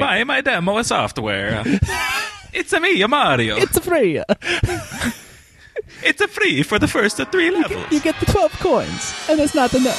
Buy my demo software. it's a me, a Mario. It's a free. It's a free for the first three levels. You get the 12 coins, and it's not enough.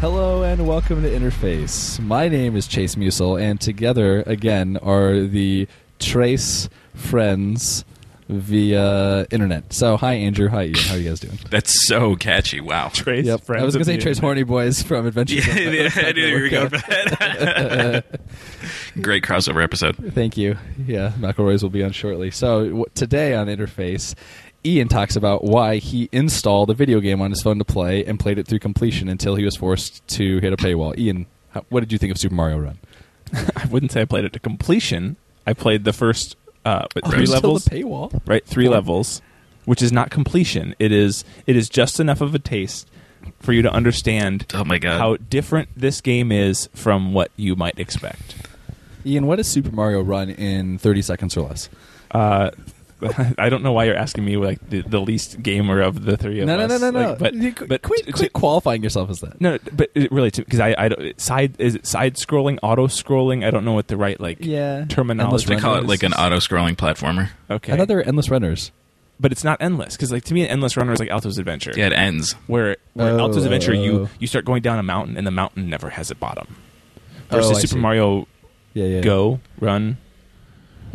Hello and welcome to Interface. My name is Chase Musel, and together again are the Trace friends via internet. So, hi Andrew, hi Ian. How are you guys doing? That's so catchy. Wow. Trace Yep. friends I was going to say Trace internet. Horny Boys from Adventures. Yeah, yeah, I knew you were going for that. Great crossover episode. Thank you. Yeah, McElroy's will be on shortly. So w- today on Interface, Ian talks about why he installed a video game on his phone to play and played it through completion until he was forced to hit a paywall. Ian, how, what did you think of Super Mario Run? I wouldn't say I played it to completion. I played the first uh, what, Oh, three levels, the paywall. right? Three Four. levels, which is not completion. It is it is just enough of a taste for you to understand Oh my god. how different this game is from what you might expect. Ian, what is Super Mario Run in 30 seconds or less? Uh, I don't know why you're asking me like the, the least gamer of the three of No, no, us. no, no, no. Like, but You qu- but quit, to- quit qualifying yourself as that. No, but it really, because I, I don't side is it side scrolling, auto scrolling. I don't know what the right like Yeah. terminology. they call it like an auto-scrolling platformer. Okay, I thought they were endless runners. but it's not endless because like to me, an endless runner is like Alto's Adventure. Yeah, it ends. where where Oh, Alto's Adventure, oh. you you start going down a mountain and the mountain never has a bottom. Oh, Versus Oh, Super see. Mario Yeah, yeah. Go, Run,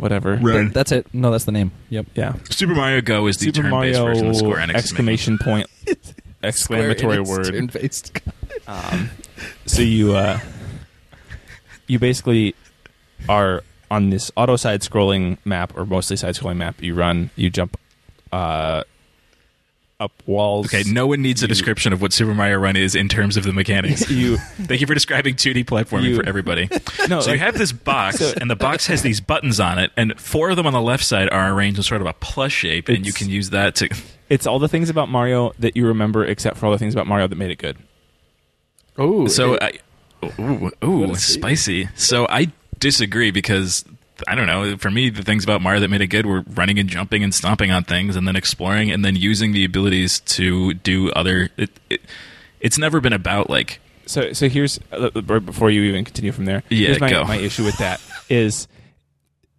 whatever. Run. That's it. No, that's the name. Yep. Yeah, Super Mario Go is the Super turn-based Mario version of Square Enix. is making. exclamation point exclamatory word. turn-based. Um, so you uh, you basically are on this auto side scrolling map or mostly side scrolling map. You run, you jump uh, up walls. Okay, no one needs a description of what Super Mario Run is in terms of the mechanics. You Thank you for describing 2D platforming You- for everybody. no, so you have this box, So- and the box has these buttons on it, and four of them on the left side are arranged in sort of a plus shape, and you It's- can use that to. it's all the things about Mario that you remember, except for all the things about Mario that made it good. Oh, So, I, ooh, ooh, What a statement. spicy. So I disagree because I don't know. For me, the things about Mario that made it good were running and jumping and stomping on things, and then exploring, and then using the abilities to do other. It, it, it's never been about like So, so here's uh, before you even continue from there. Yeah, here's my, go. my issue with that is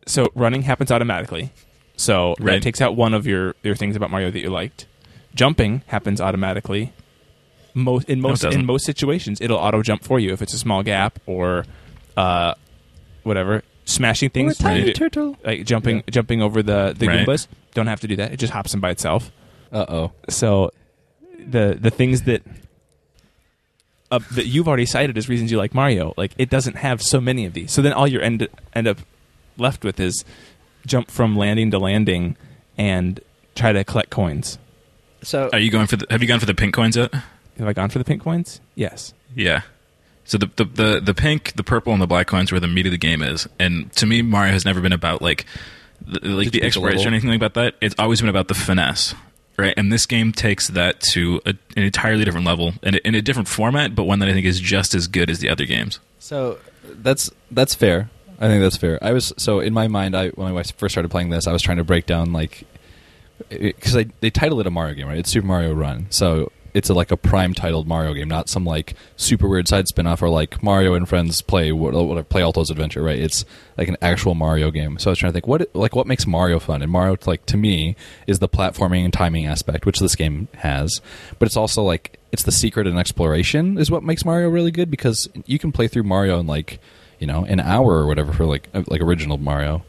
so running happens automatically. So Right. that takes out one of your your things about Mario that you liked. Jumping happens automatically. Most in most doesn't. in most situations, it'll auto jump for you if it's a small gap or uh, whatever. Smashing We're a things, tiny you- turtle. like jumping jumping over the the Right. Goombas, don't have to do that. It just hops in by itself Uh oh. so the the things that uh, that you've already cited as reasons you like Mario, like it doesn't have so many of these. So then all you end end up left with is jump from landing to landing and try to collect coins. So Are you going for the? Have you gone for the pink coins yet? Have I gone for the pink coins? Yes. Yeah. So the, the the the pink, the purple, and the black coins where the meat of the game is. And to me, Mario has never been about like the, like Did the pick exploration or anything like about that. It's always been about the finesse, right? And this game takes that to a, an entirely different level and in a different format, but one that I think is just as good as the other games. So that's that's fair. I think that's fair. I was so in my mind. I when I first started playing this, I was trying to break down like because they title it a Mario game, right? It's Super Mario Run, so it's a, like a prime titled Mario game, not some like super weird side spin off or like Mario and friends play what whatever play Alto's Adventure, right? It's like an actual Mario game. So I was trying to think what like what makes Mario fun, and Mario like to me is the platforming and timing aspect, which this game has, but it's also like it's the secret and exploration is what makes Mario really good because you can play through Mario in like you know an hour or whatever for like uh, like original Mario.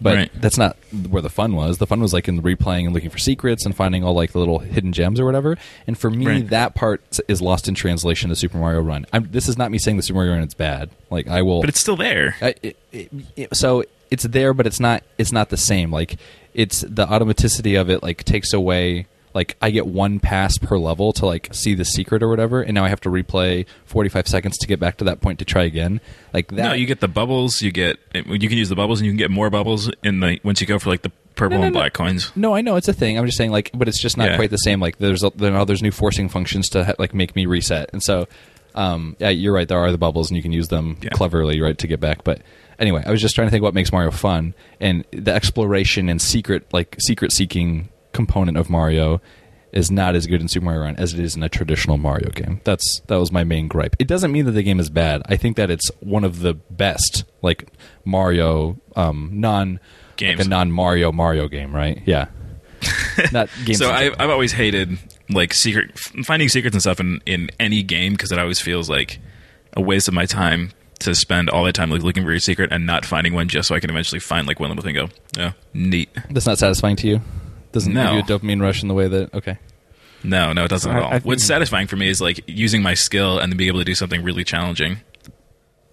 But Right. that's not where the fun was. The fun was like in replaying and looking for secrets and finding all like the little hidden gems or whatever. And for me, Right. that part is lost in translation to Super Mario Run. I'm, this is not me saying the Super Mario Run is bad. Like I will, But it's still there. I, it, it, it- so it's there, but it's not. It's not the same. Like it's the automaticity of it. Like takes away. Like I get one pass per level to like see the secret or whatever, and now I have to replay forty five seconds to get back to that point to try again. Like that. No, you get the bubbles. You get you can use the bubbles, and you can get more bubbles in the once you go for like the purple No, no, and no. black coins. No, I know it's a thing. I'm just saying, like, but it's just not Yeah. quite the same. Like, there's a, there are there's new forcing functions to ha- like make me reset, and so Um, yeah, you're right. There are the bubbles, and you can use them Yeah. cleverly, right, to get back. But anyway, I was just trying to think what makes Mario fun, and the exploration and secret, like secret seeking component of Mario, is not as good in Super Mario Run as it is in a traditional Mario game. That's that was my main gripe. It doesn't mean that the game is bad. I think that it's one of the best, like Mario um, non Games. like a non Mario Mario game, right? Yeah. not games. so I, general. I've always hated like secret finding secrets and stuff in, in any game because it always feels like a waste of my time to spend all that time like looking for your secret and not finding one just so I can eventually find like one little thing. Go, oh, neat. That's not satisfying to you. Doesn't No. give you a dopamine rush in the way that okay. No, no, it doesn't at all. I think- What's satisfying for me is like using my skill and then being able to do something really challenging.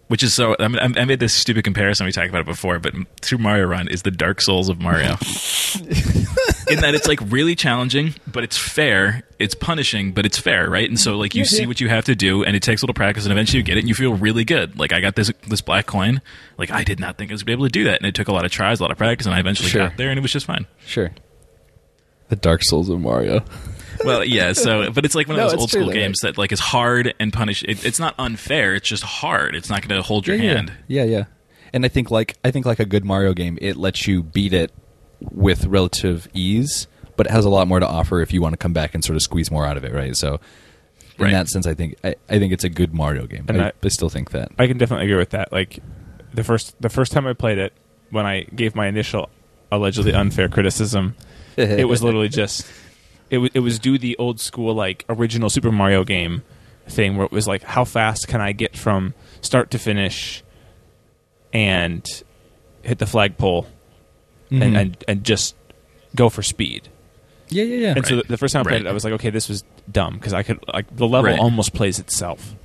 Which is so. I, mean, I I made this stupid comparison. We talked about it before, but Super Mario Run is the Dark Souls of Mario. In that it's like really challenging, but it's fair. It's punishing, but it's fair, right? And so like you Yeah, see yeah. what you have to do, and it takes a little practice, and eventually you get it, and you feel really good. Like I got this this black coin. Like I did not think I was gonna be able to do that, and it took a lot of tries, a lot of practice, and I eventually Sure. got there, and it was just fine. Sure. The Dark Souls of Mario. Well, yeah. So, but it's like one of No, those old school though, games that like is hard and punish. It, it's not unfair. It's just hard. It's not going to hold your yeah, hand. Yeah, yeah. And I think like I think like a good Mario game, it lets you beat it with relative ease, but it has a lot more to offer if you want to come back and sort of squeeze more out of it, right? So in Right. that sense I think I, I think it's a good Mario game. And I, I- I still think that. I can definitely agree with that. Like the first the first time I played it, when I gave my initial allegedly unfair criticism, it was literally just it was it was do the old school like original Super Mario game thing where it was like how fast can I get from start to finish and hit the flagpole Mhm. and, and and just go for speed. Yeah, yeah, yeah. And so the, the first time I played Right. it, I was like, okay, this was dumb because I could like the level Right. almost plays itself.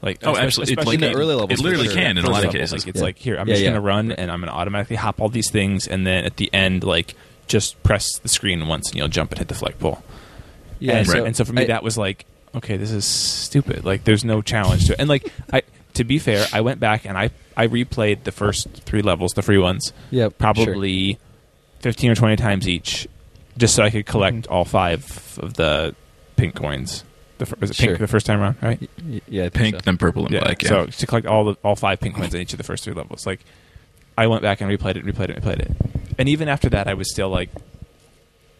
Like Oh, especially- absolutely. It's especially in the early levels, It literally sure. can in a lot of levels, cases. Like, it's Yeah. like here, I'm Yeah, just yeah. gonna run and I'm gonna automatically hop all these things, and then at the end, like just press the screen once and you'll jump and hit the flagpole. yeah, and, Right. and so for me, I- that was like, okay, this is stupid. Like, there's no challenge to it. And like, I to be fair, I went back and I I replayed the first three levels, the free ones, yeah, probably fifteen or twenty times each, just so I could collect Mhm. all five of the pink coins. The, fir- was it pink Sure. the first time around, right? Y- yeah, Pink, so. then purple, and yeah. black. Yeah. So to collect all the all five pink coins in each of the first three levels, like I went back and replayed it, replayed it, replayed it, and even after that, I was still like,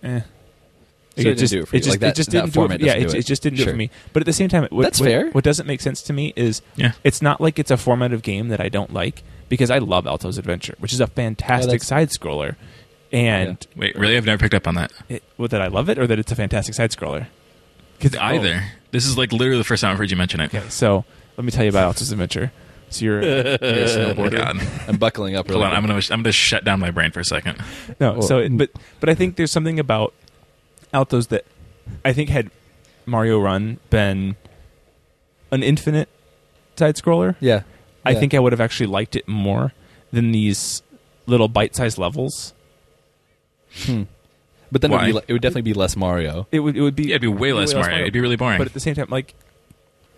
eh. So it didn't just, do it for you. just, Like that- it just didn't do it. For, yeah, it, do it it. just didn't do it for me. But at the same time, what, That's what- fair. What doesn't make sense to me is yeah. it's not like it's a formative game that I don't like because I love Alto's Adventure, which is a fantastic that's- side scroller, and Wait, really? I've never picked up on that. it, well, that I love it or that it's a fantastic side scroller. Either. This is like literally the first time I've heard you mention it. Okay, so let me tell you about Alto's Adventure. So you're, you're a Oh snowboarder. god. I'm buckling up. Hold on, I'm gonna I'm gonna shut down my brain for a second. No, Well, so but but I think there's something about Altos that I think had Mario Run been an infinite side scroller, Yeah, I Yeah. think I would have actually liked it more than these little bite-sized levels. Hmm. But then it would, be, it would definitely be less Mario. It would it would be Yeah, it'd be way less Mario. It'd be really boring. But at the same time, like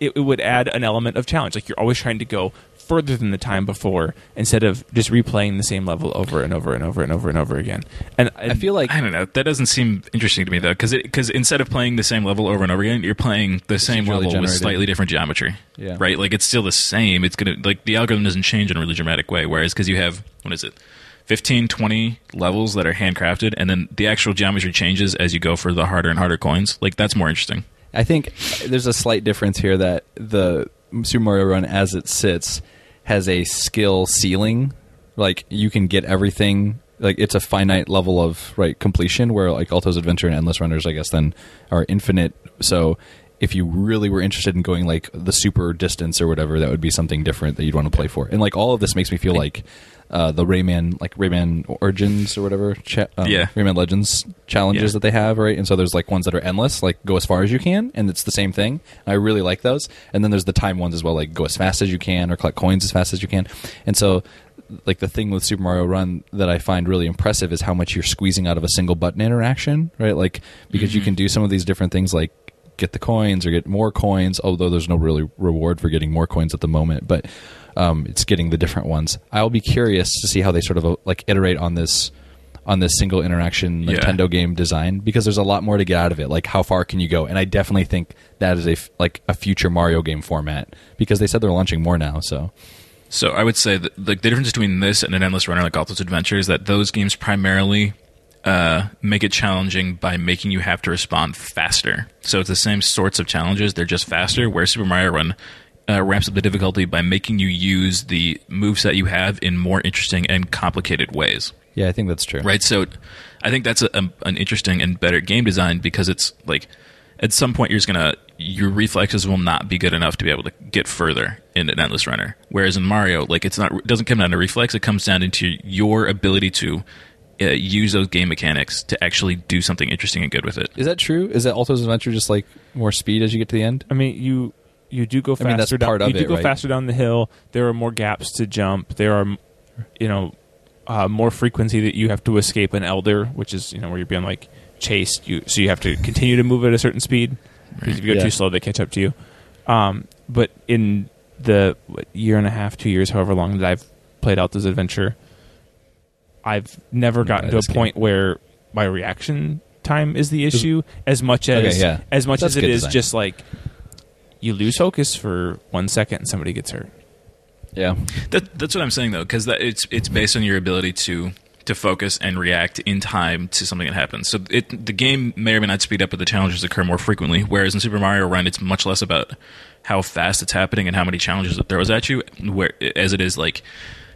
it, it would add an element of challenge. Like you're always trying to go further than the time before instead of just replaying the same level over and over and over and over and over again. And, I feel like I don't know. That doesn't seem interesting to me though, because because instead of playing the same level over and over again, you're playing the same Procedurally level with slightly different geometry. Yeah. Right. Like it's still the same. It's gonna like the algorithm doesn't change in a really dramatic way. Whereas because you have what is it, 15, 20 levels that are handcrafted, and then the actual geometry changes as you go for the harder and harder coins. Like that's more interesting. I think there's a slight difference here that the Super Mario Run, as it sits, has a skill ceiling. Like you can get everything. Like it's a finite level of right completion. Where like Alto's Adventure and Endless Runners, I guess, then are infinite. So if you really were interested in going like the super distance or whatever, that would be something different that you'd want to play for. And like all of this makes me feel like uh, the Rayman, like Rayman Origins or whatever, cha- um, Yeah. Rayman Legends challenges Yeah. that they have, right? And so there's like ones that are endless, like go as far as you can, and it's the same thing. I really like those. And then there's the time ones as well, like go as fast as you can or collect coins as fast as you can. And so, like the thing with Super Mario Run that I find really impressive is how much you're squeezing out of a single button interaction, right? Like because you can do some of these different things, like get the coins or get more coins. Although there's no really reward for getting more coins at the moment, but um, it's getting the different ones. I'll be curious to see how they sort of uh, like iterate on this on this single interaction Yeah. Nintendo game design because there's a lot more to get out of it. Like how far can you go? And I definitely think that is a f- like a future Mario game format because they said they're launching more now. So So I would say that like the difference between this and an endless runner like Alto's Adventure is that those games primarily uh, make it challenging by making you have to respond faster. So it's the same sorts of challenges; they're just faster. Where Super Mario Run uh, ramps up the difficulty by making you use the moves that you have in more interesting and complicated ways. yeah, I think that's true. Right. So I think that's a, a, an interesting and better game design because it's like at some point you're just gonna your reflexes will not be good enough to be able to get further in an endless runner. Whereas in Mario, like it's not it doesn't come down to reflex; it comes down into your ability to uh, use those game mechanics to actually do something interesting and good with it. Is that true? Is that Alto's Adventure just like more speed as you get to the end? I mean, you you do go faster. I faster. mean, that's down, part of you do it, go right? faster down the hill. There are more gaps to jump. There are, you know, uh, more frequency that you have to escape an elder, which is you know where you're being like chased. You so you have to continue to move at a certain speed because if you go Yeah. too slow, they catch up to you. Um, but in the what, year and a half, two years, however long that I've played Alto's Adventure, I've never gotten Yeah, to a this game. point where my reaction time is the issue as much as Okay, yeah. as much That's as it good is design. just like you lose focus for one second and somebody gets hurt. Yeah. That, that's what I'm saying though, because it's it's based on your ability to to focus and react in time to something that happens. So it the game may or may not speed up, but the challenges occur more frequently. Whereas in Super Mario Run, it's much less about how fast it's happening and how many challenges it throws at you, where as it is like.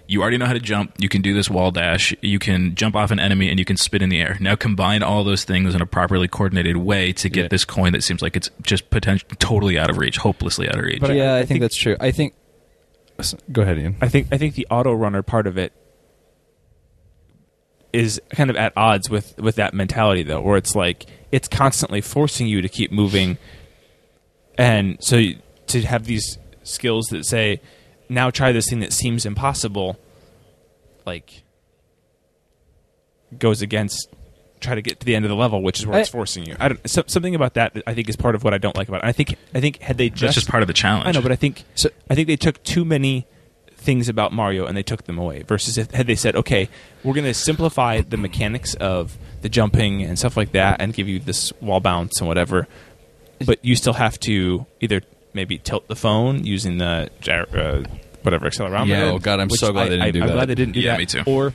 You already know how to jump. You can do this wall dash. You can jump off an enemy and you can spin in the air. Now combine all those things in a properly coordinated way to get Yeah. this coin that seems like it's just potentially totally out of reach, hopelessly out of reach. But I- yeah, I, I think, think- that's true. I think. Go ahead, Ian. I think I think the auto runner part of it is kind of at odds with with that mentality though, where it's like it's constantly forcing you to keep moving, and so you- to have these skills that say, now try this thing that seems impossible, like goes against try to get to the end of the level, which is where it's forcing you. I don't, so, something about that that I think is part of what I don't like about it. I think I think had they just That's just part of the challenge. I know, but I think So- I think they took too many things about Mario and they took them away. Versus if had they said, okay, we're going to simplify the mechanics of the jumping and stuff like that, and give you this wall bounce and whatever, but you still have to either maybe tilt the phone using the gyro, uh, whatever accelerometer. Yeah, oh God, I'm so glad I, they didn't I, do I'm that. glad they didn't do Yeah, that. me too. Or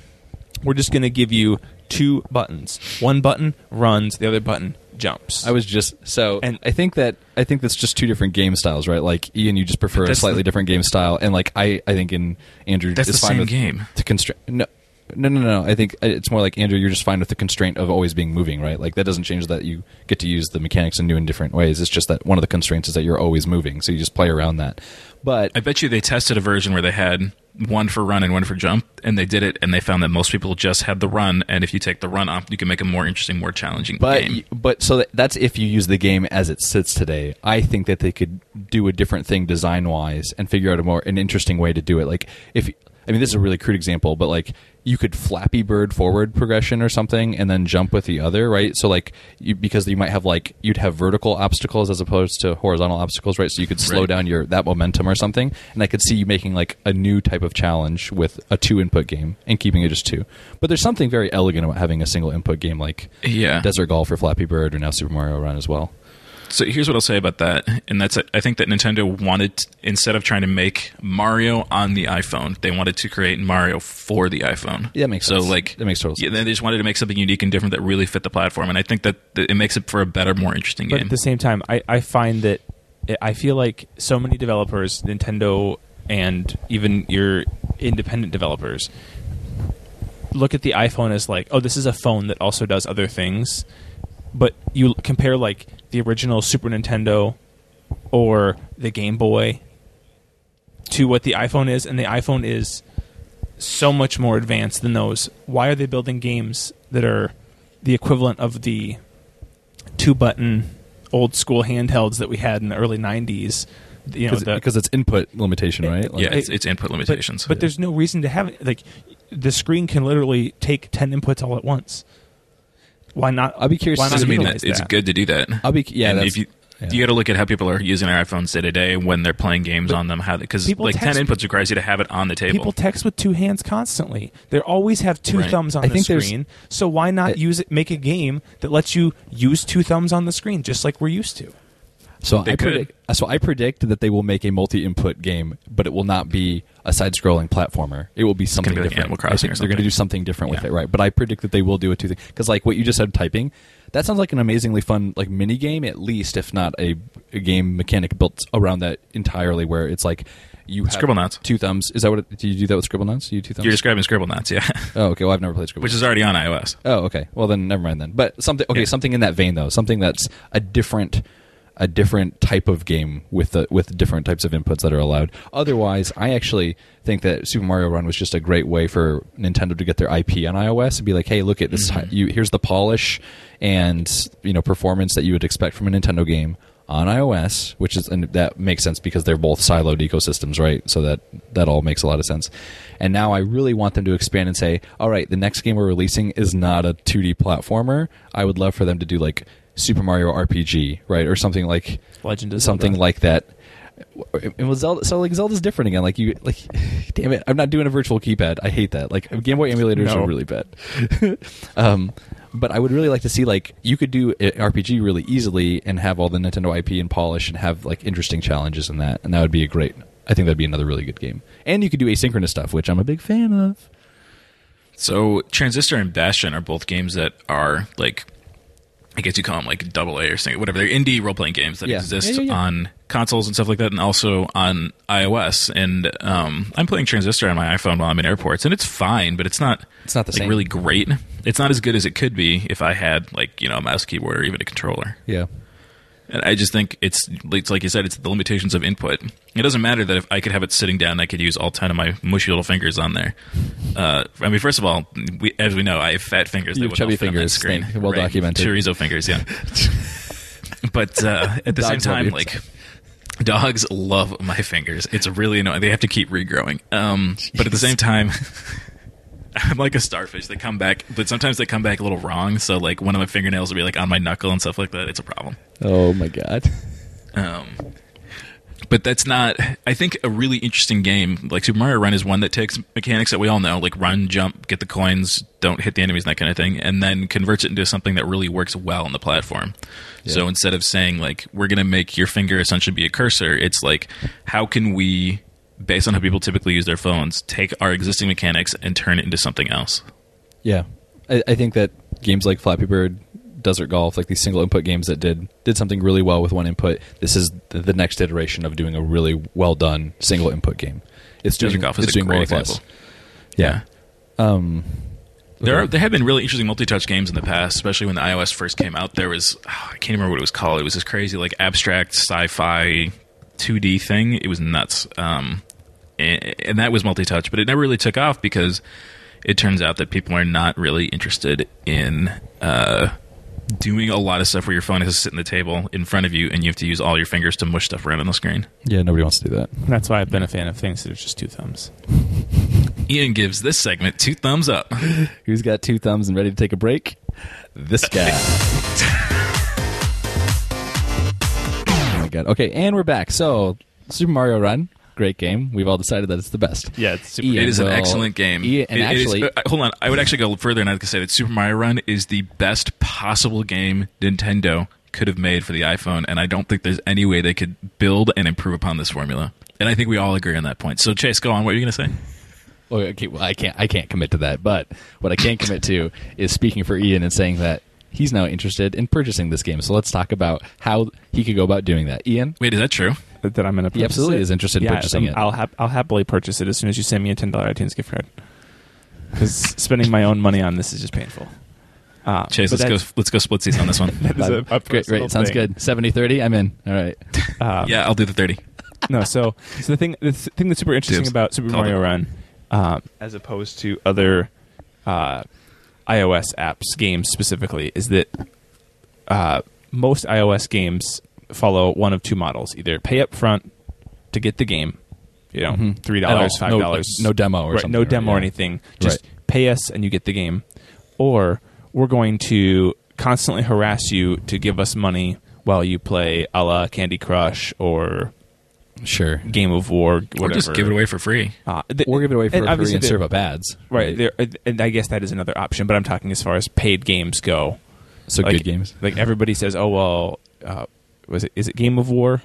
we're just going to give you two buttons. One button runs, the other button jumps. I was just so, And- and I think that I think that's just two different game styles, right? Like Ian, you just prefer a slightly the- different game style, and like I, I think in Andrew, That's is the fine same with game. To constrain, no, no, no, no. I think uh, it's more like Andrew. You're just fine with the constraint of always being moving, right? Like that doesn't change that you get to use the mechanics in new and different ways. It's just that one of the constraints is that you're always moving, so you just play around that. But I bet you they tested a version where they had one for run and one for jump, and they did it, and they found that most people just had the run, and if you take the run off, you can make a more interesting, more challenging But game. but so that's if you use the game as it sits today. I think that they could do a different thing design wise and figure out a more an interesting way to do it. Like if I mean this is a really crude example, but like you could Flappy Bird forward progression or something and then jump with the other, right? So like you, because you might have like you'd have vertical obstacles as opposed to horizontal obstacles, right? So you could slow Right. down your that momentum or something. And I could see you making like a new type of challenge with a two input game and keeping it just two. But there's something very elegant about having a single input game like yeah. Desert Golf or Flappy Bird or now Super Mario Run as well. So here's what I'll say about that, and that's I think that Nintendo wanted instead of trying to make Mario on the iPhone, they wanted to create Mario for the iPhone. Yeah, that makes so sense. like That makes total sense. Yeah, they just wanted to make something unique and different that really fit the platform, and I think that, it makes it for a better, more interesting but game. at the same time, I, I find that eh, I feel like so many developers, Nintendo and even your independent developers, look at the iPhone as like, oh, this is a phone that also does other things. But you compare like the original Super Nintendo or the Game Boy to what the iPhone is, and the iPhone is so much more advanced than those. Why are they building games that are the equivalent of the two button old school handhelds that we had in the early 90s? You know, Because the, because it's input limitation, right? Like- yeah, it's, it's input but, limitations. but there's no reason to have it. Like, the screen can literally take 10 inputs all at once. Why not? I'll be curious Why not doesn't mean utilize that it's that? good to do that. I'll be yeah. and that's- if you Yeah. You got to look at how people are using their iPhones day to day when they're playing games on them. How because like text- ten inputs requires you to have it on the table. People text with two hands constantly. They always have two Right. thumbs on I the think screen. So why not Uh, use it? Make a game that lets you use two thumbs on the screen, just like we're used to. So They I could. predict. So I predict that they will make a multi-input game, but it will not be a side-scrolling platformer. It will be something be like different. Animal I Crossing think or they're going to something. do something different with Yeah. it, right? But I predict that they will do a two thing because, like what you just said, typing. That sounds like an amazingly fun like mini game, at least, if not a, a game mechanic built around that entirely, where it's like you have Scribblenauts. two thumbs. Is that what? It, do you do that with Scribblenauts? You two thumbs. You're describing Scribble Scribblenauts, yeah, oh, okay. Well, I've never played Scribblenauts. which is already on iOS. Oh, okay. Well, then never mind then. But something okay, Yeah. something in that vein though, something that's a different a different type of game with the with different types of inputs that are allowed. Otherwise, I actually think that Super Mario Run was just a great way for Nintendo to get their IP on iOS and be like, "Hey, look at this mm-hmm. you here's the polish and, you know, performance that you would expect from a Nintendo game." On iOS, which is and that makes sense because they're both siloed ecosystems, right? So that that all makes a lot of sense. And now I really want them to expand and say, all right, the next game we're releasing is not a 2D platformer. I would love for them to do like Super Mario RPG, right, or something like Legend of something Zelda. like that. It was Zelda, so like Zelda's different again. Like you, like, damn it, I'm not doing a virtual keypad. I hate that. Like Game Boy emulators No. are really bad. um, but I would really like to see like you could do RPG really easily and have all the Nintendo IP and polish and have like interesting challenges in that, and that would be a great. I think that'd be another really good game. And you could do asynchronous stuff, which I'm a big fan of. So Transistor and Bastion are both games that are like, I guess you call them like double A or something, whatever. They're indie role playing games that Yeah. exist Yeah, yeah, on consoles and stuff like that, and also on iOS. And um, I'm playing Transistor on my iPhone while I'm in airports, and it's fine, but it's not. It's not the like, same. really great. It's not as good as it could be if I had like you know a mouse keyboard or even a controller. Yeah. And I just think it's it's like you said, it's the limitations of input. It doesn't matter that if I could have it sitting down, I could use all ten of my mushy little fingers on there. Uh, I mean, first of all, we, as we know, I have fat fingers. You have chubby not fit on that fingers, screen. thank- well documented. Chorizo fingers, yeah. but uh, at the same time, like dogs love my fingers. It's really annoying. They have to keep regrowing. Um, but at the same time. I'm like a starfish. They come back, but sometimes they come back a little wrong. So, like, one of my fingernails will be like on my knuckle and stuff like that. It's a problem. Oh my god. Um, but that's not. I think a really interesting game like Super Mario Run is one that takes mechanics that we all know, like run, jump, get the coins, don't hit the enemies, that kind of thing, and then converts it into something that really works well on the platform. So instead of saying like we're going to make your finger essentially be a cursor, it's like how can we, based on how people typically use their phones, take our existing mechanics and turn it into something else. Yeah, I, I think that games like Flappy Bird, Desert Golf, like these single input games that did did something really well with one input. This is the, the next iteration of doing a really well done single input game. It's Desert doing, Golf is it's a doing great less. example. Yeah. Um, There are, there have been really interesting multi-touch games in the past, especially when the iOS first came out. There was oh, I can't remember what it was called. It was this crazy like abstract sci-fi 2D thing. It was nuts, um, and, and that was multi-touch, but it never really took off because it turns out that people are not really interested in uh, doing a lot of stuff where your phone has to sit on the table in front of you and you have to use all your fingers to mush stuff around on the screen. yeah, nobody wants to do that. That's why I've been a fan of things that are just two thumbs. Ian gives this segment two thumbs up. Who's got two thumbs and ready to take a break? This guy. oh my god. Okay, and we're back. So, Super Mario Run, great game. We've all decided that it's the best. Yeah, it's super. Ian It is an excellent game. Ian- and It- it is- actually, uh, hold on. I would actually go further and I'd say that Super Mario Run is the best possible game Nintendo could have made for the iPhone, and I don't think there's any way they could build and improve upon this formula. And I think we all agree on that point. So, Chase, go on. What are you going to say? Okay, well, I can't. I can't commit to that. But what I can commit to is speaking for Ian and saying that he's now interested in purchasing this game. So let's talk about how he could go about doing that. Ian, Wait, is that true? That that I'm going to. He absolutely is interested in yeah, purchasing I'm- it. I'll hap- I'll happily purchase it as soon as you send me a ten dollar iTunes gift card. Because spending my own money on this is just painful. Uh, Chase, let's go. Let's go split seats on this one. that is a, a great, personal great, sounds good. 70-30, I'm in. All right. Um, yeah, I'll do the thirty. no, so so the thing the thing that's super interesting Dibs. about Super Called Mario it. Run, um, as opposed to other uh, iOS apps, games specifically, is that uh, most iOS games follow one of two models: either pay up front to get the game, you know, Mhm. three dollars, five No- dollars, no demo or right, something, no right, demo or yeah. anything. Just Right. pay us and you get the game, or we're going to constantly harass you to give us money while you play a la Candy Crush or Sure. Game of War, whatever. Or just give it away for free. Uh, th- Or give it away for and free and serve up ads. Right, there, uh, and I guess that is another option. But I'm talking as far as paid games go. So Like- good games. Like everybody says, oh well, uh, was it is it Game of War?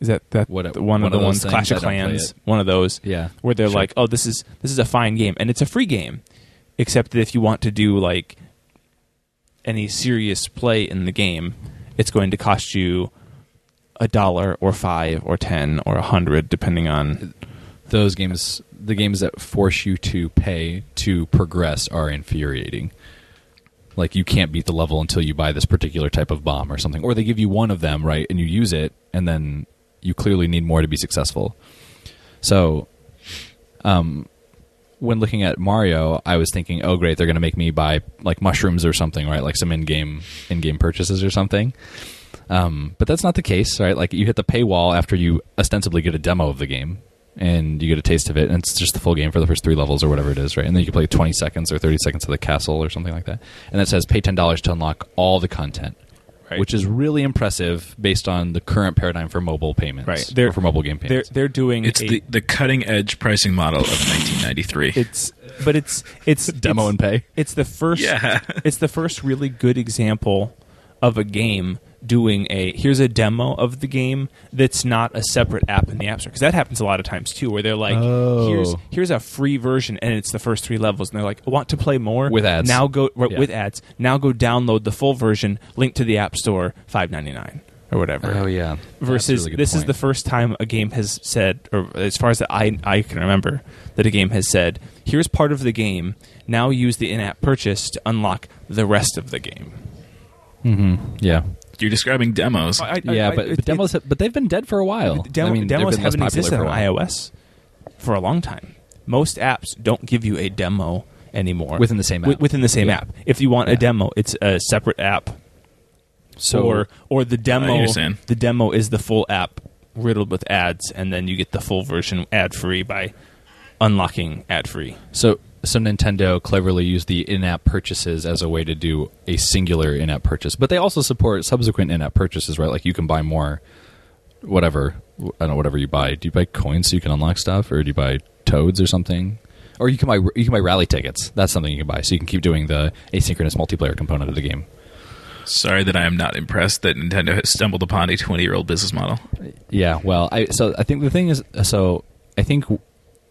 Is that that What- the one, one of the ones? Clash of I don't play Clans? One of those. Yeah. where they're Sure. like, "Oh, this is this is a fine game, and it's a free game," except that if you want to do like any serious play in the game, it's going to cost you a dollar or five or ten or a hundred, depending on. Those games, the games that force you to pay to progress, are infuriating. Like you can't beat the level until you buy this particular type of bomb or something, or they give you one of them right, and you use it, and then you clearly need more to be successful. So, um, when looking at Mario, I was thinking, oh great, they're going to make me buy like mushrooms or something, right? Like some in-game in-game purchases or something. Um, but that's not the case, right? Like you hit the paywall after you ostensibly get a demo of the game, and you get a taste of it, and it's just the full game for the first three levels or whatever it is, right? And then you can play 20 seconds or 30 seconds of the castle or something like that. And it says pay $10 to unlock all the content, Right. which is really impressive based on the current paradigm for mobile payments, Right. or They're- for mobile game They're payments. they're doing It's a, the, the cutting edge pricing model of 1993. it's but it's it's Demo it's, and pay. It's the first. Yeah. it's the first really good example of a game doing a here's a demo of the game that's not a separate app in the app store because that happens a lot of times too where they're like Oh. here's here's a free version and it's the first three levels and they're like want to play more With ads. now go right, Yeah. with ads now go download the full version link to the app store 5.99 or whatever Oh yeah. versus really this is the first time a game has said or as far as I, I can remember that a game has said here's part of the game now use the in-app purchase to unlock the rest of the game Mm-hmm. Yeah. You're describing demos. I- I- yeah, I- but, it- but demos, but they've been dead for a while. Demo, I mean, they've demos been haven't popular existed for on iOS for a long time. Most apps don't give you a demo anymore Within the same Wi- app. within the same Yeah. app. If you want Yeah. a demo, it's a separate app. So or or the demo the demo is the full app riddled with ads, and then you get the full version ad free by unlocking ad free. So so Nintendo cleverly used the in-app purchases as a way to do a singular in-app purchase, but they also support subsequent in-app purchases, right? Like you can buy more, whatever I don't know, whatever you buy. Do you buy coins so you can unlock stuff, or do you buy toads or something? Or you can buy you can buy rally tickets. That's something you can buy, so you can keep doing the asynchronous multiplayer component of the game. Sorry that I am not impressed that Nintendo has stumbled upon a 20 year old business model. Yeah, well, I so I think the thing is so I think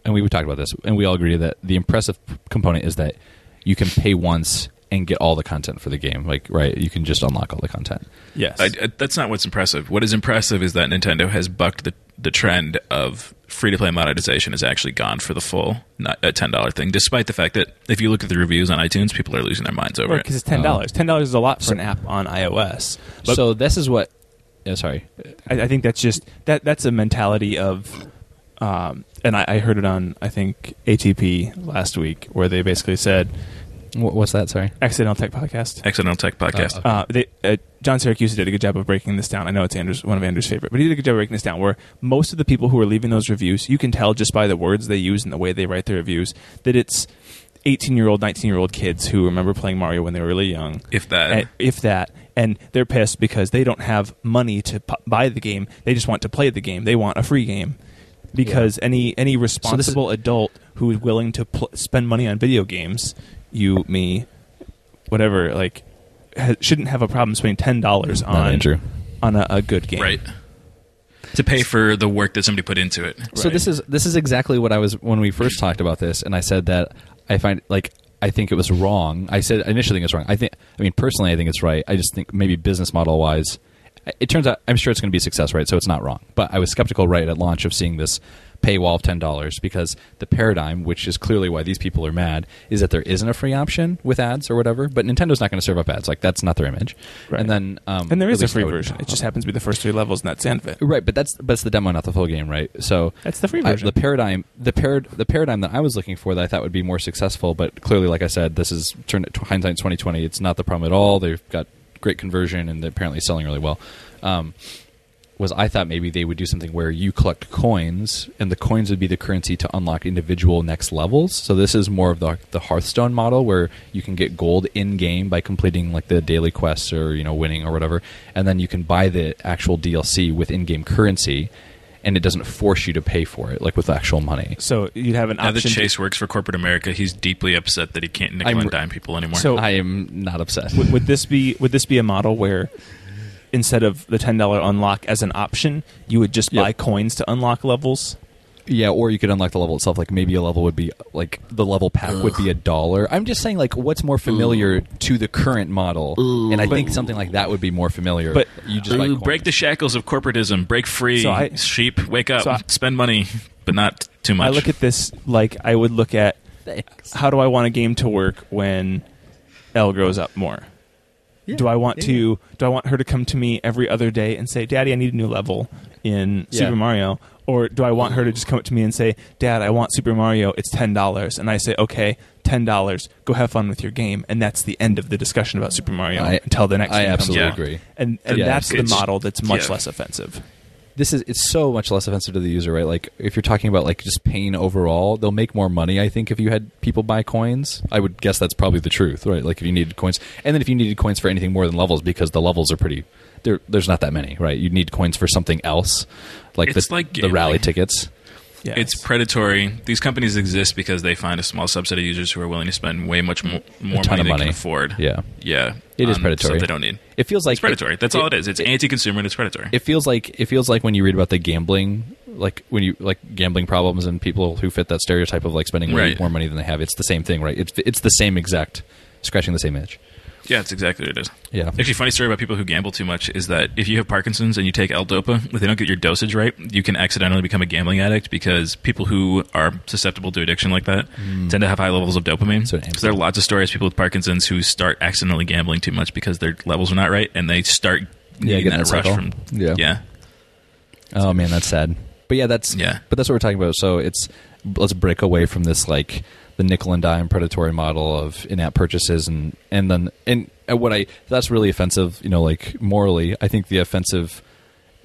and we talked about this and we all agree that the impressive p- component is that you can pay once and get all the content for the game. Like right, you can just unlock all the content. Yes, I, I- that's not what's impressive. What is impressive is that Nintendo has bucked the, the trend of free to play monetization has actually gone for the full not a ten dollar thing, despite the fact that if you look at the reviews on iTunes, people are losing their minds over because it. Because it's ten dollars. Oh. Ten dollars is a lot for an app on iOS. But so this is what yeah, sorry. I, I think that's just that that's a mentality of, um, and I, I heard it on I think ATP last week where they basically said What's that? Sorry. Accidental Tech Podcast. Accidental Tech Podcast. Oh, okay. Uh, they, uh, John Siracusa did a good job of breaking this down. I know it's Andrew's one of Andrew's favorite, but he did a good job of breaking this down. Where most of the people who are leaving those reviews, you can tell just by the words they use and the way they write their reviews that it's eighteen-year-old, nineteen-year-old kids who remember playing Mario when they were really young, if that, and, if that, and they're pissed because they don't have money to pu- buy the game. They just want to play the game. They want a free game because any any responsible adult who is willing to pl- spend money on video games, you, me, whatever, like, ha- shouldn't have a problem spending ten dollars on Andrew. on a, a good game. right? To pay for the work that somebody put into it. So Right. this is this is exactly what I was when we first talked about this, and I said that I find like I think it was wrong. I said initially think it's wrong. I think I mean personally I think it's right. I just think maybe business model wise, it turns out I'm sure it's going to be a success, right? So it's not wrong. But I was skeptical right at launch of seeing this paywall of ten dollars because the paradigm, which is clearly why these people are mad, is that there isn't a free option with ads or whatever. But Nintendo's not going to serve up ads. Like that's not their image. Right. And then um, And there at is a free I would- version. It just happens to be the first three levels, and that's the end of it. Right, but that's but it's the demo, not the full game, right? So That's the free I- version. the paradigm, the parad- the paradigm that I was looking for that I thought would be more successful, but clearly, like I said, this is turned to hindsight twenty twenty. It's not the problem at all. They've got great conversion and apparently selling really well. Um, was I thought maybe they would do something where you collect coins and the coins would be the currency to unlock individual next levels. So this is more of the the Hearthstone model where you can get gold in game by completing like the daily quests or you know winning or whatever, and then you can buy the actual DLC with in-game currency, and it doesn't force you to pay for it like with actual money. So you'd have an option. Now that option. to- Chase works for corporate America, he's deeply upset that he can't nickel I'm and dime people anymore. So- I am not upset. would, would this be would this be a model where instead of the ten dollar unlock as an option, you would just Yep. buy coins to unlock levels? Yeah, or you could unlock the level itself. Like maybe a level would be like the level pack would be a dollar. I'm just saying like what's more familiar to the current model, and I think something like that would be more familiar. But- you just Ooh, break the shackles of corporatism. Break free, So I- sheep. Wake up. so I- spend money, but not too much. I look at this like I would look at Thanks. how do I want a game to work when L grows up more? do I want to do I want her to come to me every other day and say, "Daddy, I need a new level in Yeah. Super Mario?" Or do I want her to just come up to me and say, "Dad, I want Super Mario. It's $10." And I say, "Okay, $10. Go have fun with your game." And that's the end of the discussion about Super Mario I- until the next I game comes absolutely agree. And and Yeah, that's the model that's much yeah. less offensive. This is it's so much less offensive to the user, right? Like if you're talking about like just pain overall, they'll make more money. I think if you had people buy coins, I would guess that's probably the truth, right? Like if you needed coins, and then if you needed coins for anything more than levels, because the levels are pretty, there there's not that many, right? You need coins for something else, like It's the, like the rally tickets. Yeah. It's predatory. These companies exist because they find a small subset of users who are willing to spend way much more, more ton money of they can afford. Yeah. yeah. It is on predatory. They don't need. It feels like It's predatory. That's all it is. It's anti-consumer and it's predatory. it feels like it feels like when you read about the gambling like when you like gambling problems and people who fit that stereotype of like spending way Right. more money than they have it's the same thing right it's it's the same exact scratching the same itch yeah, it's exactly what it is. yeah Actually, funny story about people who gamble too much is that if you have Parkinson's and you take L-Dopa, if they don't get your dosage right, you can accidentally become a gambling addict because people who are susceptible to addiction like that hmm. tend to have high levels of dopamine. So there are lots of stories of people with Parkinson's who start accidentally gambling too much because their levels are not right, and they start Yeah, getting that that rush from Yeah. yeah. oh man that's sad but yeah that's Yeah. but that's what we're talking about so it's let's break away from this like the nickel and dime predatory model of in-app purchases and and then and uh, what i that's really offensive you know like morally i think the offensive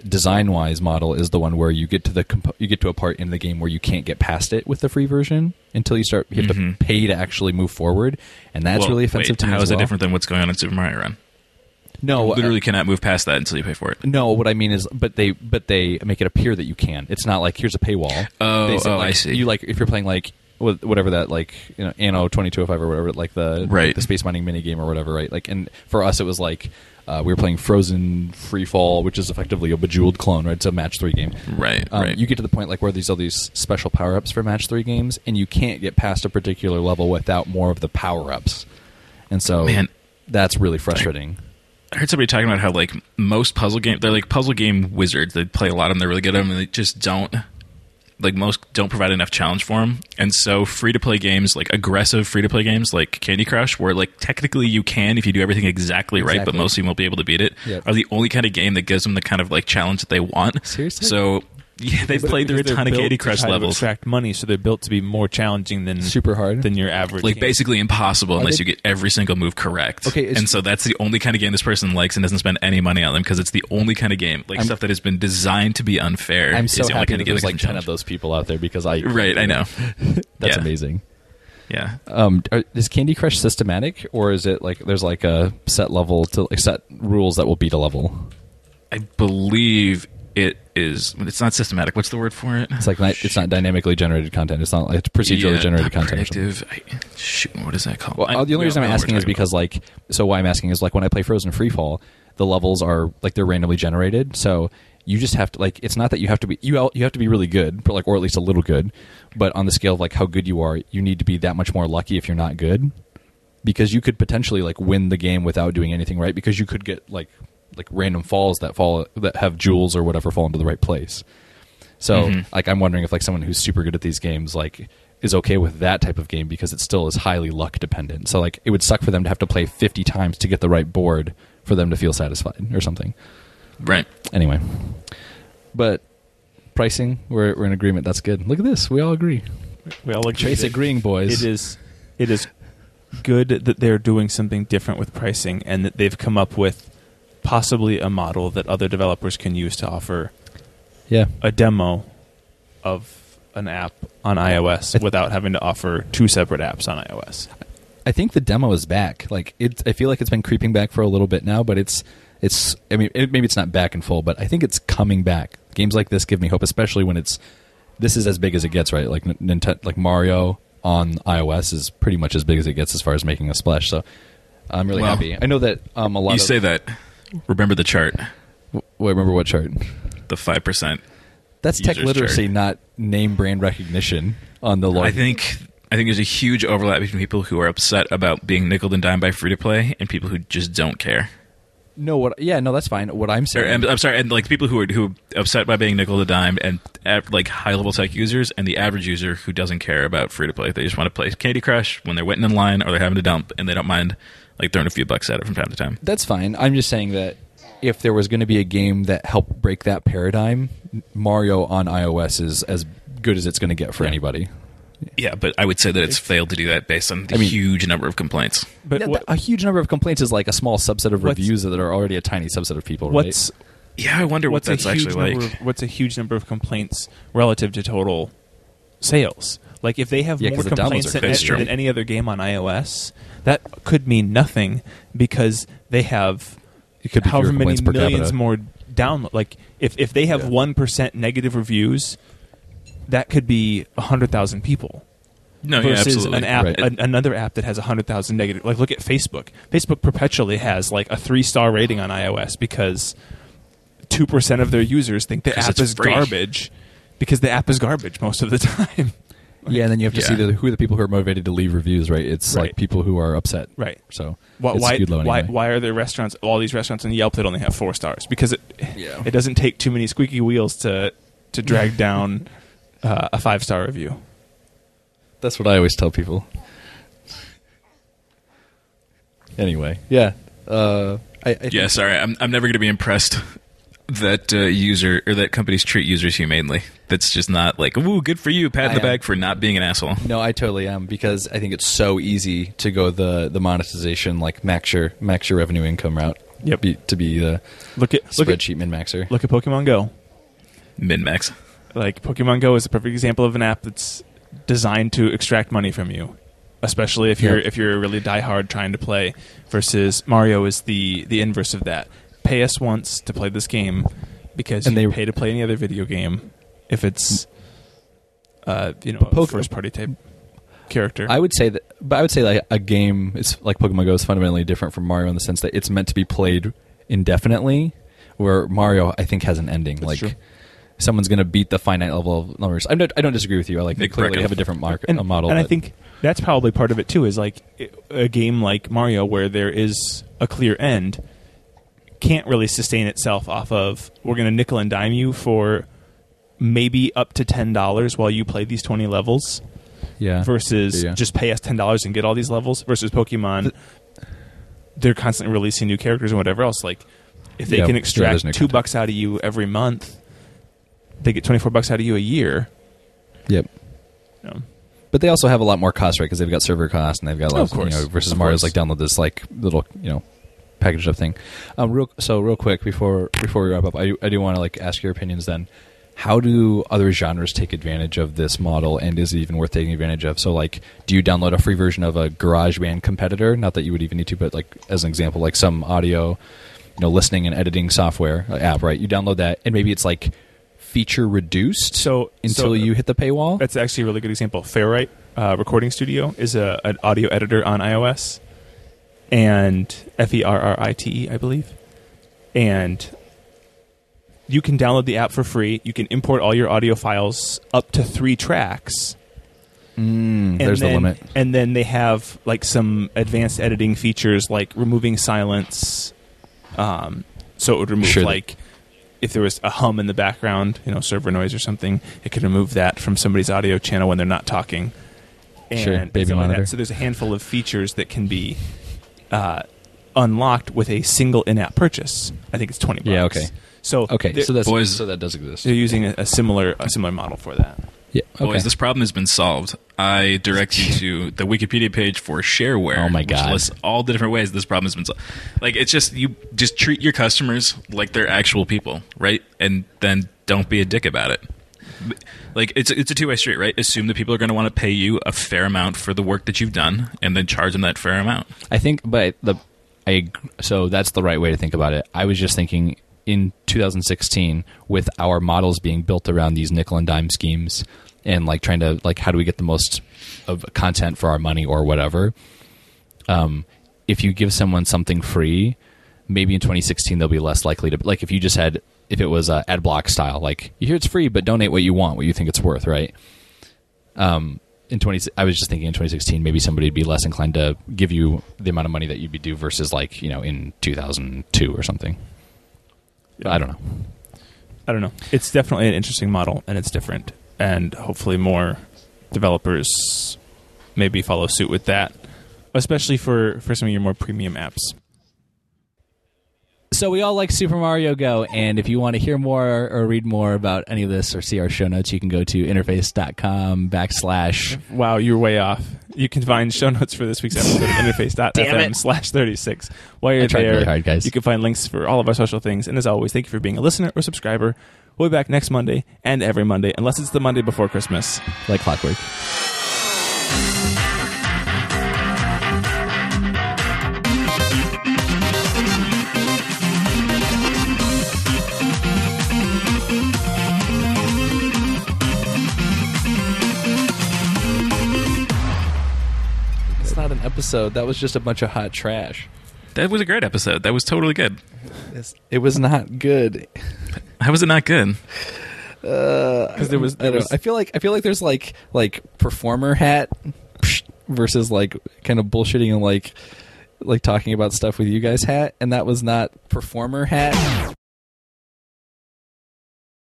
design wise model is the one where you get to the comp- you get to a part in the game where you can't get past it with the free version until you start you have Mhm. to pay to actually move forward and that's Well, really offensive wait, to me How is it different than what's going on in Super Mario Run? no you uh, literally cannot move past that until you pay for it. no what i mean is but they but they make it appear that you can it's not like here's a paywall Oh, oh, like, I see. you like if you're playing like whatever that like you know anno 2205 or whatever like the Right. the space mining mini game or whatever right like and for us it was like uh, we were playing frozen free fall which is effectively a bejeweled clone right it's a match three game Right, um, right. you get to the point like where there's all these special power ups for match three games, and you can't get past a particular level without more of the power ups, and so Man. that's really frustrating. I heard somebody talking about how like most puzzle game they're like puzzle game wizards. They play a lot of them. They're really good at them, and they just don't like most don't provide enough challenge for them. And so free to play games, like aggressive free to play games like Candy Crush, where like technically you can if you do everything exactly, right, but most of you won't be able to beat it. Yep. Are the only kind of game that gives them the kind of like challenge that they want. Seriously? So yeah, they've played through a ton of Candy Crush try to levels. extract money, so they're built to be more challenging than Super hard. than your average. like game. basically impossible unless they- you get every single move correct. Okay, and so that's the only kind of game this person likes and doesn't spend any money on them because it's the only kind of game like I'm- stuff that has been designed to be unfair. I'm is so the only happy kind that of game there's like ten of those people out there because I Right, I know. that's Yeah. amazing. Yeah, Um, is Candy Crush systematic, or is it like there's like a set level to like set rules that will beat a level? I believe it is. It's not systematic. What's the word for it? It's like not, it's not dynamically generated content. It's not like it's procedurally Yeah, generated content. predictive. I, shoot, what is that called? Well, I- the only reason I'm asking is because, like, so why I'm asking is like when I play Frozen Freefall, the levels are like they're randomly generated. So you just have to like it's not that you have to be you you have to be really good, but like or at least a little good. But on the scale of like how good you are, you need to be that much more lucky if you're not good, because you could potentially like win the game without doing anything right. Because you could get like like random falls that fall that have jewels or whatever fall into the right place. So Mhm. like I'm wondering if like someone who's super good at these games like is okay with that type of game because it still is highly luck dependent. So like it would suck for them to have to play 50 times to get the right board for them to feel satisfied or something. Right. Anyway, but pricing we're we're in agreement. That's good. Look at this. We all agree. we all agree Trace agreeing, boys. It is it is good that they're doing something different with pricing and that they've come up with possibly a model that other developers can use to offer Yeah. a demo of an app on iOS I- without having to offer two separate apps on iOS. I think the demo is back. Like it, I feel like it's been creeping back for a little bit now, but it's it's. I mean, it, maybe it's not back in full, but I think it's coming back. Games like this give me hope, especially when it's this is as big as it gets, right? Like Nintendo, like Mario on iOS is pretty much as big as it gets as far as making a splash. So I'm really Well, happy. I know that um, a lot. You of, say that. Remember the chart, wait, remember what chart? the five percent. That's tech literacy, chart. not name brand recognition on the log. I think I think there's a huge overlap between people who are upset about being nickel and dimed by free to play and people who just don't care. no. What? Yeah, no, that's fine. What I'm Or, saying. I'm, I'm sorry, and like people who are who are upset by being nickel and dimed and like high level tech users and the average user who doesn't care about free to play. They just want to play Candy Crush when they're waiting in line or they're having to dump and they don't mind like throwing a few bucks at it from time to time. That's fine. I'm just saying that if there was going to be a game that helped break that paradigm, Mario on iOS is as good as it's going to get for anybody. Yeah, but I would say that it's failed to do that based on the I mean- huge number of complaints. But Yeah, what, a huge number of complaints is like a small subset of reviews that are already a tiny subset of people. what's Yeah, I wonder what what's that's actually like. of, what's a huge number of complaints relative to total sales? Like if they have Yeah, more 'cause the downloads complaints than, than any other game on iOS, that could mean nothing because they have It could be however many millions more download. Like if if they have Yeah. one negative reviews, that could be hundred thousand people. No, yeah, versus absolutely. an app, Right. an, another app that has hundred thousand negative. Like look at Facebook. Facebook perpetually has like a three star rating on iOS because two percent of their users think the 'Cause app is free. garbage because the app is garbage most of the time. Yeah, and then you have to see the, who are the people who are motivated to leave reviews. Right? It's Right. like people who are upset. right. So Why it's why, skewed low why anyway. why are there restaurants all these restaurants on Yelp that only have four stars? Because it Yeah. it doesn't take too many squeaky wheels to to drag down uh, a five star review. That's what I always tell people. Anyway, yeah. Uh, I, I Yeah, sorry, I'm I'm never going to be impressed that uh, user or that companies treat users humanely. That's just not like, ooh, good for you, pat in I the am. back for not being an asshole. No, I totally am because I think it's so easy to go the the monetization like max your max your revenue income route. Yep. Be, to be the Look at look at spreadsheet min maxer. look at Pokemon Go. Min max. like Pokemon Go is a perfect example of an app that's designed to extract money from you, especially if you're Yeah. if you're really diehard trying to play. Versus Mario is the the inverse of that. Pay us once to play this game because And you they- pay to play any other video game if it's uh, you know a first party type character. I would say that, but I would say like a game. is like Pokemon Go is fundamentally different from Mario in the sense that it's meant to be played indefinitely, where Mario I think has an ending. That's like true. someone's going to beat the finite level of numbers. I don't, I don't disagree with you. I like they clearly have a different market and, a model. and I think that's probably part of it too. Is like a game like Mario, where there is a clear end, can't really sustain itself off of we're going to nickel and dime you for maybe up to ten dollars while you play these twenty levels, yeah. versus Yeah. just pay us ten dollars and get all these levels. Versus Pokemon, they're constantly releasing new characters and whatever else. Like if they Yeah, can extract new two content. bucks out of you every month, they get twenty four bucks out of you a year. Yep. But they also have a lot more cost, right? Because they've got server costs and they've got a oh, lot Oh, of, of course. you know, versus Of Mario's course. like download this like little you know packaged up thing. Um, real so real quick before before we wrap up, I I do want to like ask your opinions then. How do other genres take advantage of this model, and is it even worth taking advantage of? So, like, do you download a free version of a GarageBand competitor? Not that you would even need to, but like as an example, like some audio, you know, listening and editing software uh, app, right? You download that, and maybe it's like feature reduced So until so- you hit the paywall. That's actually a really good example. Ferrite uh, Recording Studio is a, an audio editor on iOS, and F E R R I T E, I believe. And you can download the app for free. You can import all your audio files up to three tracks. Mm, there's then, the limit. And then they have like some advanced editing features, like removing silence. Um, so it would remove Sure. like if there was a hum in the background, you know, server noise or something, it could remove that from somebody's audio channel when they're not talking. And Sure, baby stuff like monitor. So there's a handful of features that can be uh, unlocked with a single in-app purchase. I think it's twenty. Bucks. Yeah, okay. So Okay, so that's Boys- so that does exist. they're using a, a similar a similar model for that. Yeah. Okay. Boys, this problem has been solved. I direct you to the Wikipedia page for shareware. Oh my which God. lists all the different ways this problem has been solved. Like it's just you just treat your customers like they're actual people, right? And then don't be a dick about it. Like it's it's a two way street, right? Assume that people are going to want to pay you a fair amount for the work that you've done, and then charge them that fair amount. I think, but the I so that's the right way to think about it. I was just thinking in 2016 with our models being built around these nickel and dime schemes and like trying to like how do we get the most of content for our money or whatever. Um, if you give someone something free, maybe in 2016 they'll be less likely to like if you just had if it was uh, ad block style like you hear it's free but donate what you want what you think it's worth right? Um, in 20 i was just thinking in 2016 maybe somebody would be less inclined to give you the amount of money that you'd be due versus like you know in 2002 or something. I don't know. I don't know. It's definitely an interesting model, and it's different, and hopefully more developers maybe follow suit with that, especially for for some of your more premium apps. So we all like super mario go and if you want to hear more or read more about any of this or see our show notes you can go to interface.com backslash Wow, you're way off. You can find show notes for this week's episode at interface.fm slash 36. While you're there, really hard, guys. you can find links for all of our social things. And as always, thank you for being a listener or subscriber. We'll be back next Monday and every Monday, unless it's the Monday before Christmas. like clockwork episode that was just a bunch of hot trash That was a great episode. That was totally good. it was not good How was it not good? Uh, because there was, I, there don't was I feel like I feel like there's like like performer hat versus like kind of bullshitting and like like talking about stuff with you guys hat, and that was not performer hat.